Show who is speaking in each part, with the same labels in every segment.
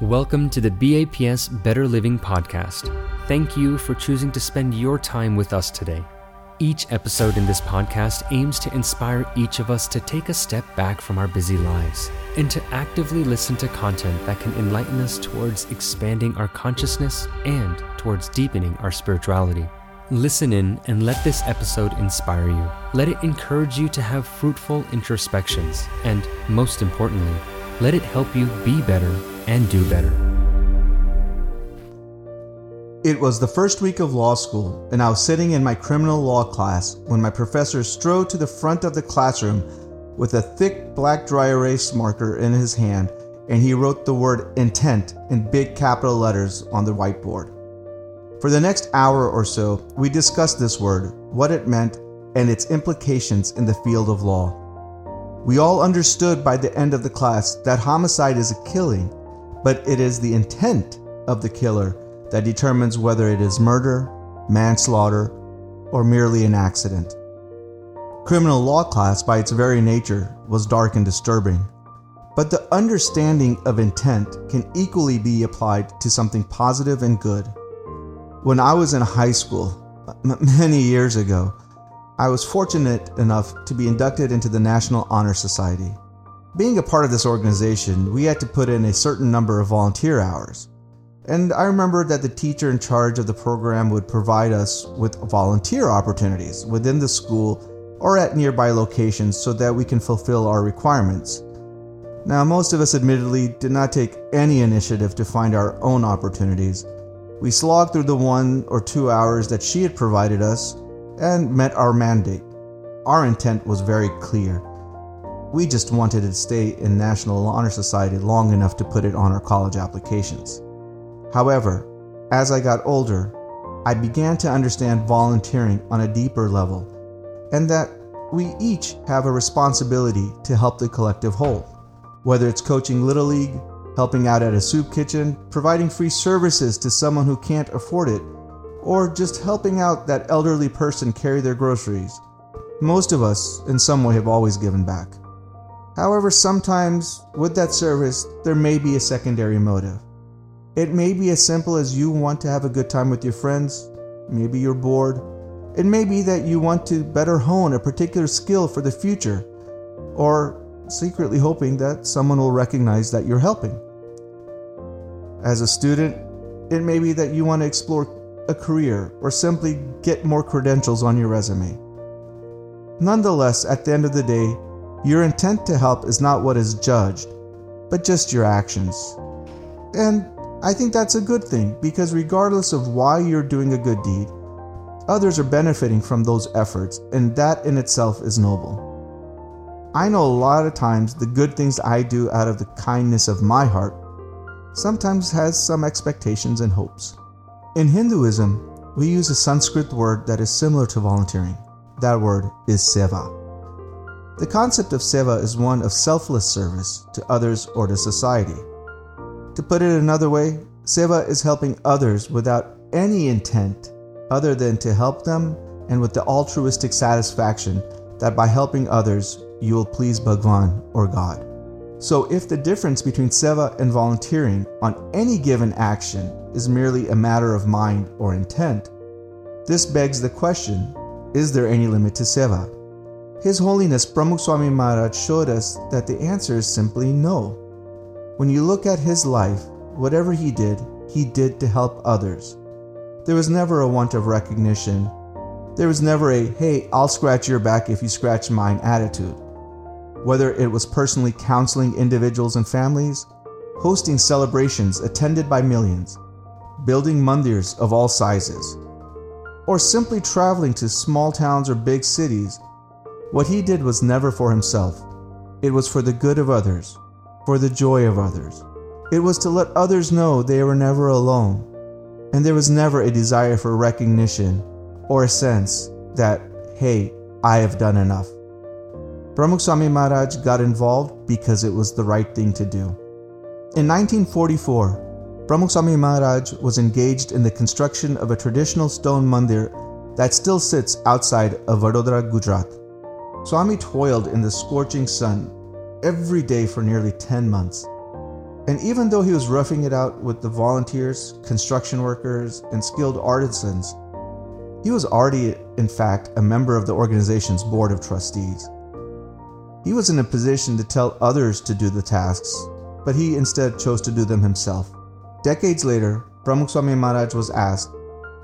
Speaker 1: Welcome to the BAPS Better Living Podcast. Thank you for choosing to spend your time with us today. Each episode in this podcast aims to inspire each of us to take a step back from our busy lives and to actively listen to content that can enlighten us towards expanding our consciousness and towards deepening our spirituality. Listen in and let this episode inspire you. Let it encourage you to have fruitful introspections and, most importantly, let it help you be better and do better.
Speaker 2: It was the first week of law school, and I was sitting in my criminal law class when my professor strode to the front of the classroom with a thick black dry erase marker in his hand, and he wrote the word intent in big capital letters on the whiteboard. For the next hour or so, we discussed this word, what it meant, and its implications in the field of law. We all understood by the end of the class that homicide is a killing but it is the intent of the killer that determines whether it is murder, manslaughter, or merely an accident. Criminal law class, by its very nature, was dark and disturbing, but the understanding of intent can equally be applied to something positive and good. When I was in high school, many years ago, I was fortunate enough to be inducted into the National Honor Society. Being a part of this organization, we had to put in a certain number of volunteer hours. And I remember that the teacher in charge of the program would provide us with volunteer opportunities within the school or at nearby locations so that we can fulfill our requirements. Now, most of us admittedly did not take any initiative to find our own opportunities. We slogged through the one or two hours that she had provided us and met our mandate. Our intent was very clear we just wanted to stay in National Honor Society long enough to put it on our college applications. However, as I got older, I began to understand volunteering on a deeper level, and that we each have a responsibility to help the collective whole. Whether it's coaching Little League, helping out at a soup kitchen, providing free services to someone who can't afford it, or just helping out that elderly person carry their groceries. Most of us, in some way, have always given back. However, sometimes with that service, there may be a secondary motive. It may be as simple as you want to have a good time with your friends, maybe you're bored. It may be that you want to better hone a particular skill for the future, or secretly hoping that someone will recognize that you're helping. As a student, it may be that you want to explore a career or simply get more credentials on your resume. Nonetheless, at the end of the day, your intent to help is not what is judged, but just your actions. And I think that's a good thing because regardless of why you're doing a good deed, others are benefiting from those efforts, and that in itself is noble. I know a lot of times the good things I do out of the kindness of my heart sometimes has some expectations and hopes. In Hinduism, we use a Sanskrit word that is similar to volunteering. That word is seva. The concept of seva is one of selfless service to others or to society. To put it another way, seva is helping others without any intent other than to help them and with the altruistic satisfaction that by helping others, you will please Bhagwan or God. So, if the difference between seva and volunteering on any given action is merely a matter of mind or intent, this begs the question is there any limit to seva? His Holiness Pramukh Swami Maharaj showed us that the answer is simply no. When you look at his life, whatever he did, he did to help others. There was never a want of recognition. There was never a, hey, I'll scratch your back if you scratch mine attitude. Whether it was personally counseling individuals and families, hosting celebrations attended by millions, building mandirs of all sizes, or simply traveling to small towns or big cities what he did was never for himself, it was for the good of others, for the joy of others. It was to let others know they were never alone, and there was never a desire for recognition or a sense that, hey, I have done enough. Pramukh Swami Maharaj got involved because it was the right thing to do. In 1944, Pramukh Swami Maharaj was engaged in the construction of a traditional stone mandir that still sits outside of Vadodara, Gujarat. Swami toiled in the scorching sun every day for nearly 10 months. And even though he was roughing it out with the volunteers, construction workers, and skilled artisans, he was already, in fact, a member of the organization's board of trustees. He was in a position to tell others to do the tasks, but he instead chose to do them himself. Decades later, Pramukh Swami Maharaj was asked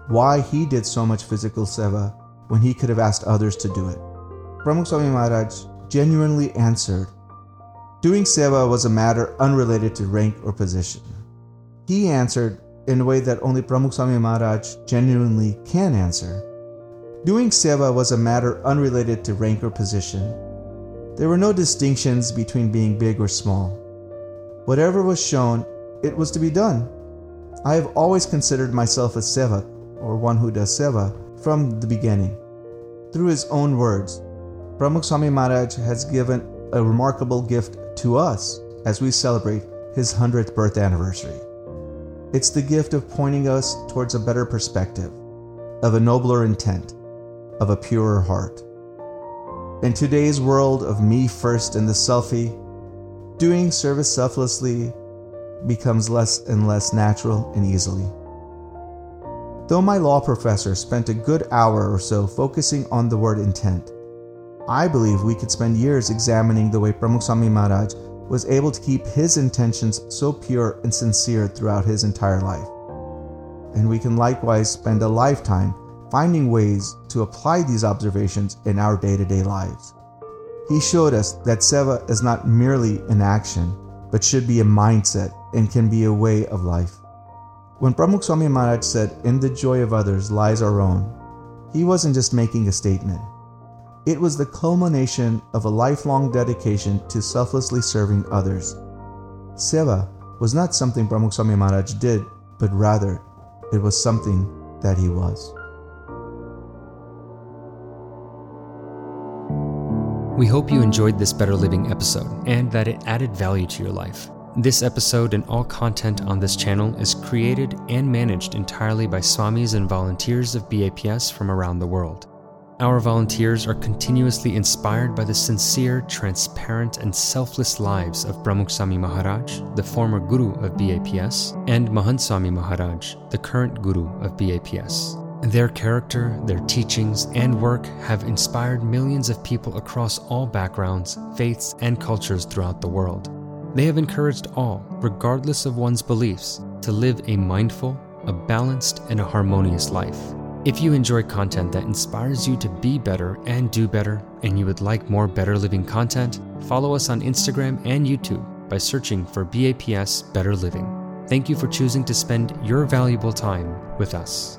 Speaker 2: why he did so much physical seva when he could have asked others to do it. Pramukh Swami Maharaj genuinely answered, Doing seva was a matter unrelated to rank or position. He answered in a way that only Pramukh Swami Maharaj genuinely can answer. Doing seva was a matter unrelated to rank or position. There were no distinctions between being big or small. Whatever was shown, it was to be done. I have always considered myself a sevak, or one who does seva, from the beginning. Through his own words, Pramukh Swami Maharaj has given a remarkable gift to us as we celebrate his 100th birth anniversary. It's the gift of pointing us towards a better perspective, of a nobler intent, of a purer heart. In today's world of me first and the selfie, doing service selflessly becomes less and less natural and easily. Though my law professor spent a good hour or so focusing on the word intent, I believe we could spend years examining the way Pramukh Swami Maharaj was able to keep his intentions so pure and sincere throughout his entire life. And we can likewise spend a lifetime finding ways to apply these observations in our day to day lives. He showed us that Seva is not merely an action, but should be a mindset and can be a way of life. When Pramukh Swami Maharaj said, In the joy of others lies our own, he wasn't just making a statement. It was the culmination of a lifelong dedication to selflessly serving others. Seva was not something Pramukh Swami Maharaj did, but rather it was something that he was.
Speaker 1: We hope you enjoyed this Better Living episode and that it added value to your life. This episode and all content on this channel is created and managed entirely by Swamis and volunteers of BAPS from around the world. Our volunteers are continuously inspired by the sincere, transparent, and selfless lives of Pramukh Swami Maharaj, the former Guru of BAPS, and Mahant Swami Maharaj, the current Guru of BAPS. Their character, their teachings, and work have inspired millions of people across all backgrounds, faiths, and cultures throughout the world. They have encouraged all, regardless of one's beliefs, to live a mindful, a balanced, and a harmonious life. If you enjoy content that inspires you to be better and do better, and you would like more Better Living content, follow us on Instagram and YouTube by searching for BAPS Better Living. Thank you for choosing to spend your valuable time with us.